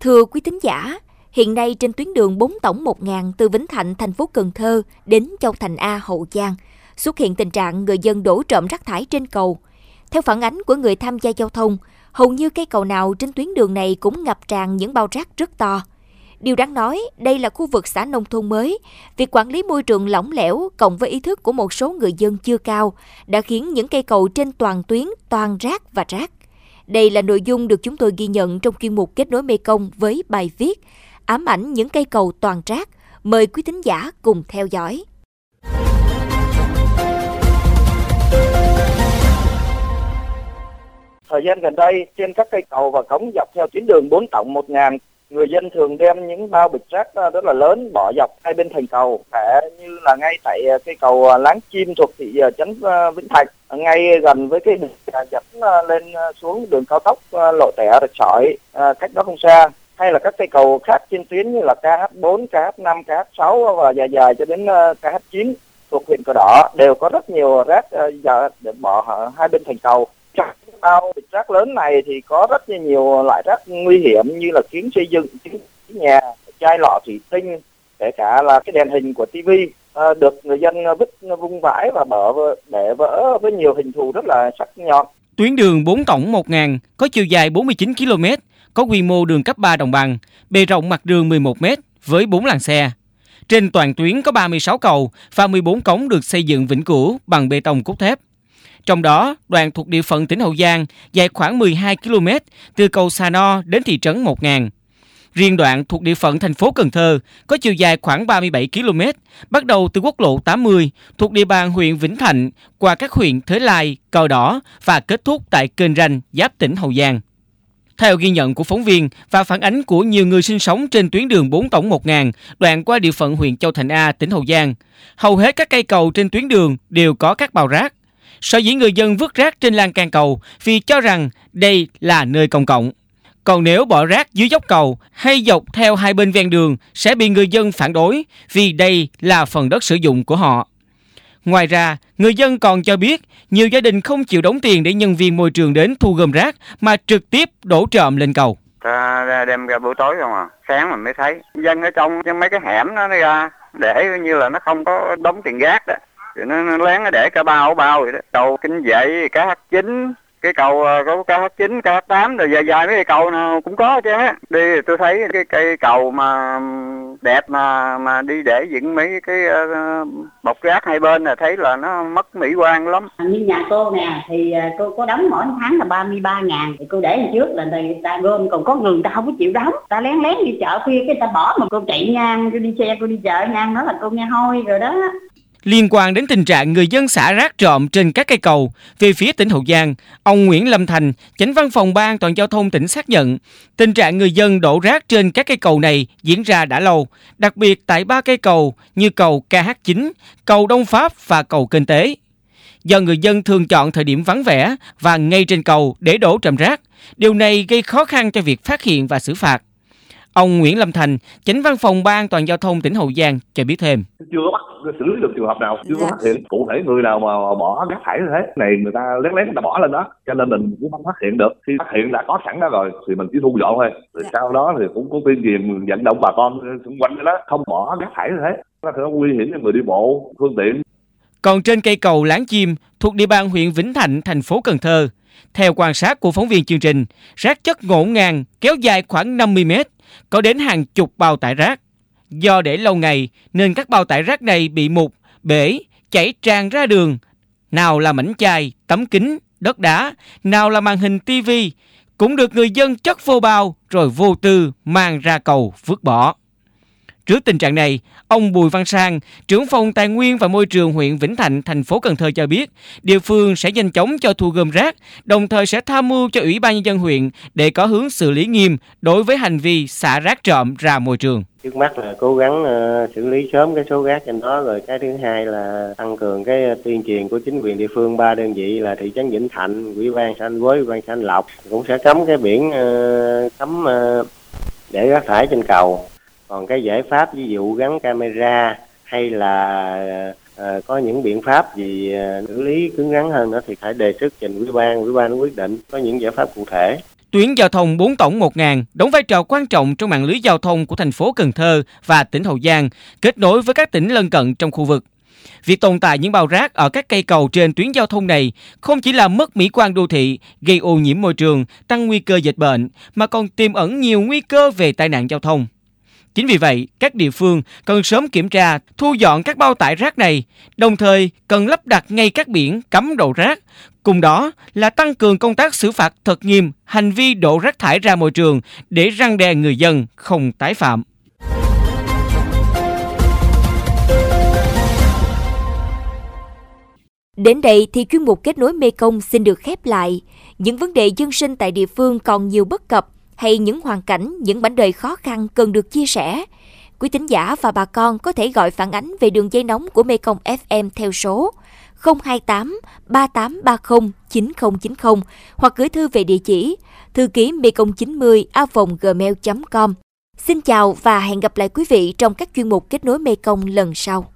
Thưa quý thính giả, hiện nay trên tuyến đường 4 tổng 1000 từ Vĩnh Thạnh, thành phố Cần Thơ đến Châu Thành A, Hậu Giang, xuất hiện tình trạng người dân đổ trộm rác thải trên cầu. Theo phản ánh của người tham gia giao thông, hầu như cây cầu nào trên tuyến đường này cũng ngập tràn những bao rác rất to. Điều đáng nói, đây là khu vực xã nông thôn mới. Việc quản lý môi trường lỏng lẻo cộng với ý thức của một số người dân chưa cao đã khiến những cây cầu trên toàn tuyến toàn rác và rác. Đây là nội dung được chúng tôi ghi nhận trong chuyên mục Kết nối Mê Công với bài viết Ám ảnh những cây cầu toàn rác. Mời quý thính giả cùng theo dõi. Thời gian gần đây, trên các cây cầu và cống dọc theo tuyến đường 4 tổng 1000, người dân thường đem những bao bịch rác ờ, rất là lớn bỏ dọc hai bên thành cầu, thể như là ngay tại ờ, cây cầu ờ, Láng Chim thuộc thị trấn Vĩnh Thạch, ngay gần với cái đường dẫn lên xuống đường cao tốc lộ tẻ rạch sỏi, cách đó không xa. Hay là các cây cầu khác trên tuyến như là KH4, KH5, KH6 và dài dài cho đến KH9 thuộc huyện Cờ Đỏ đều có rất nhiều rác giờ để bỏ hai bên thành cầu bao bịch rác lớn này thì có rất nhiều loại rác nguy hiểm như là kiến xây dựng, kiến nhà, chai lọ thủy tinh, kể cả là cái đèn hình của tivi à, được người dân vứt vung vãi và bở để vỡ với nhiều hình thù rất là sắc nhọn. Tuyến đường 4 tổng 1000 có chiều dài 49 km, có quy mô đường cấp 3 đồng bằng, bề rộng mặt đường 11 m với 4 làn xe. Trên toàn tuyến có 36 cầu và 14 cống được xây dựng vĩnh cửu bằng bê tông cốt thép. Trong đó, đoạn thuộc địa phận tỉnh Hậu Giang dài khoảng 12 km từ cầu Sà No đến thị trấn 1000. Riêng đoạn thuộc địa phận thành phố Cần Thơ có chiều dài khoảng 37 km, bắt đầu từ quốc lộ 80 thuộc địa bàn huyện Vĩnh Thạnh qua các huyện Thới Lai, Cờ Đỏ và kết thúc tại kênh ranh giáp tỉnh Hậu Giang. Theo ghi nhận của phóng viên và phản ánh của nhiều người sinh sống trên tuyến đường 4 tổng 1000 đoạn qua địa phận huyện Châu Thành A, tỉnh Hậu Giang, hầu hết các cây cầu trên tuyến đường đều có các bào rác. Sở dĩ người dân vứt rác trên lan can cầu vì cho rằng đây là nơi công cộng. Còn nếu bỏ rác dưới dốc cầu hay dọc theo hai bên ven đường sẽ bị người dân phản đối vì đây là phần đất sử dụng của họ. Ngoài ra, người dân còn cho biết nhiều gia đình không chịu đóng tiền để nhân viên môi trường đến thu gom rác mà trực tiếp đổ trộm lên cầu. Ta đem ra buổi tối không à, sáng mình mới thấy. Dân ở trong mấy cái hẻm nó ra để như là nó không có đóng tiền rác đó thì nó, nó lén nó để cả bao bao vậy đó. Cầu kinh dậy cá hát chín cái cầu ờ, có cá hát chín cá hát tám rồi dài dài mấy cây cầu nào cũng có chứ đi tôi thấy cái cây cầu mà đẹp mà mà đi để dựng mấy cái uh, bọc rác hai bên là thấy là nó mất mỹ quan lắm. Như nhà cô nè thì ờ, cô có đóng mỗi tháng là 33 ngàn thì cô để trước là người ta gom còn có người ta không có chịu đóng. Ta lén lén đi chợ khuya cái ta bỏ mà cô chạy ngang cô đi xe cô đi chợ ngang đó là cô nghe hôi rồi đó. Liên quan đến tình trạng người dân xả rác trộm trên các cây cầu về phía tỉnh Hậu Giang, ông Nguyễn Lâm Thành, chánh văn phòng ban an toàn giao thông tỉnh xác nhận tình trạng người dân đổ rác trên các cây cầu này diễn ra đã lâu, đặc biệt tại ba cây cầu như cầu KH9, cầu Đông Pháp và cầu Kinh Tế. Do người dân thường chọn thời điểm vắng vẻ và ngay trên cầu để đổ trầm rác, điều này gây khó khăn cho việc phát hiện và xử phạt. Ông Nguyễn Lâm Thành, chánh văn phòng ban an toàn giao thông tỉnh Hậu Giang cho biết thêm. Chưa bắt xử lý được trường hợp nào, chưa dạ. phát hiện cụ thể người nào mà bỏ rác thải như thế. Này người ta lén lén người ta bỏ lên đó, cho nên mình cũng không phát hiện được. Khi phát hiện đã có sẵn đó rồi thì mình chỉ thu dọn thôi. Rồi dạ. sau đó thì cũng có tuyên truyền vận động bà con xung quanh đó không bỏ rác thải như thế. Nó sẽ nguy hiểm cho người đi bộ, phương tiện. Còn trên cây cầu Láng Chim thuộc địa bàn huyện Vĩnh Thạnh, thành phố Cần Thơ, theo quan sát của phóng viên chương trình, rác chất ngổn ngang kéo dài khoảng 50 mét, có đến hàng chục bao tải rác. Do để lâu ngày nên các bao tải rác này bị mục, bể, chảy tràn ra đường. Nào là mảnh chai, tấm kính, đất đá, nào là màn hình tivi cũng được người dân chất vô bao rồi vô tư mang ra cầu vứt bỏ. Trước tình trạng này, ông Bùi Văn Sang, trưởng phòng Tài nguyên và Môi trường huyện Vĩnh Thạnh, thành phố Cần Thơ cho biết, địa phương sẽ nhanh chóng cho thu gom rác, đồng thời sẽ tham mưu cho Ủy ban nhân dân huyện để có hướng xử lý nghiêm đối với hành vi xả rác trộm ra môi trường. Trước mắt là cố gắng uh, xử lý sớm cái số rác trên đó rồi cái thứ hai là tăng cường cái tuyên truyền của chính quyền địa phương ba đơn vị là thị trấn Vĩnh Thạnh, Ủy ban xã Anh Quế, Ủy ban xã Anh Lộc cũng sẽ cấm cái biển uh, cấm uh, để rác thải trên cầu còn cái giải pháp ví dụ gắn camera hay là uh, có những biện pháp gì uh, xử lý cứng rắn hơn nữa thì phải đề xuất trình ủy ban ủy ban quyết định có những giải pháp cụ thể Tuyến giao thông 4 tổng 1 ngàn đóng vai trò quan trọng trong mạng lưới giao thông của thành phố Cần Thơ và tỉnh Hậu Giang, kết nối với các tỉnh lân cận trong khu vực. Việc tồn tại những bao rác ở các cây cầu trên tuyến giao thông này không chỉ là mất mỹ quan đô thị, gây ô nhiễm môi trường, tăng nguy cơ dịch bệnh, mà còn tiềm ẩn nhiều nguy cơ về tai nạn giao thông. Chính vì vậy, các địa phương cần sớm kiểm tra, thu dọn các bao tải rác này, đồng thời cần lắp đặt ngay các biển cấm đổ rác. Cùng đó là tăng cường công tác xử phạt thật nghiêm hành vi đổ rác thải ra môi trường để răng đe người dân không tái phạm. Đến đây thì chuyên mục kết nối Mekong xin được khép lại. Những vấn đề dân sinh tại địa phương còn nhiều bất cập hay những hoàn cảnh, những mảnh đời khó khăn cần được chia sẻ. Quý tín giả và bà con có thể gọi phản ánh về đường dây nóng của Mekong FM theo số 028 3830 9090 hoặc gửi thư về địa chỉ thư ký mekong 90 gmail.com. Xin chào và hẹn gặp lại quý vị trong các chuyên mục kết nối Mekong lần sau.